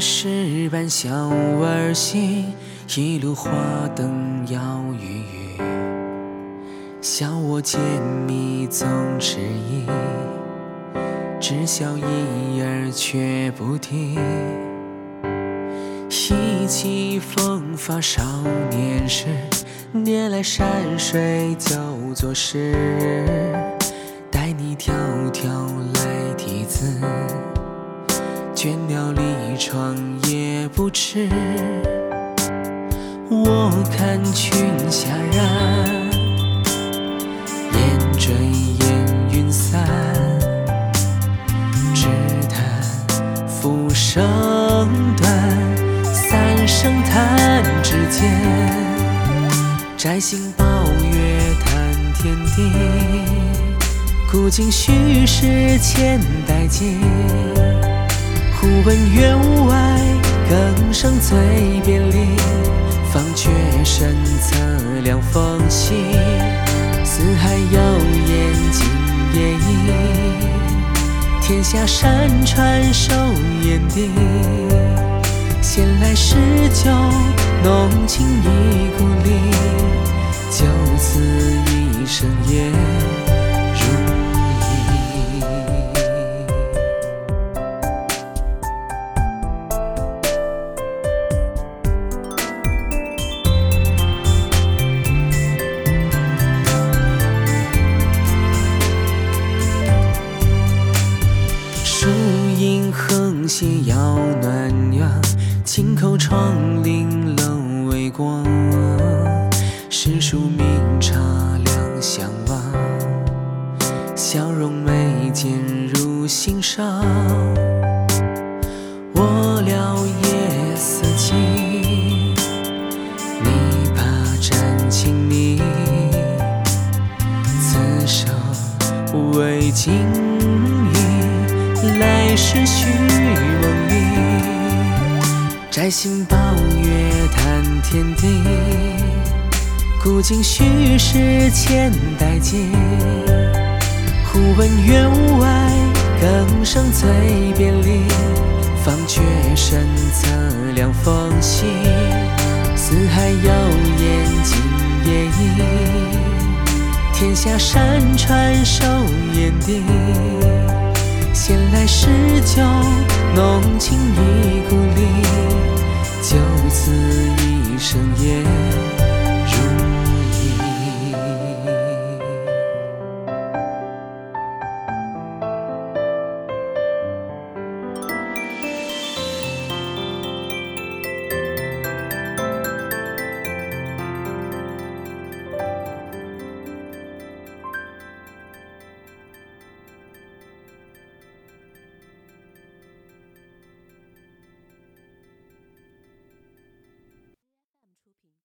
石板小儿行，一路花灯摇鱼鱼。笑我揭秘总迟疑，只笑一儿却不听。意气风发少年时，拈来山水就作诗，待你迢迢来题字。倦鸟离窗也不迟，我看群霞染，烟坠烟云散，只叹浮生短，三生叹之间，摘星抱月谈天地，古今虚实千代间。忽闻院外更声醉别离，方觉身侧凉风袭。四海有言今夜已，天下山川守眼底。闲来诗酒浓情一故里，就此一生也。斜摇暖阳，轻叩窗棂冷微光。诗书茗茶两相望，笑容眉间如心上。我料夜色静，你把盏轻昵，此生未尽。来世虚梦里，摘星抱月谈天地。古今虚实千代间，忽闻院外更声醉别离，方觉身侧凉风袭。四海有言今夜意，天下山川守眼底。闲来诗酒浓情一故里，就此一生也。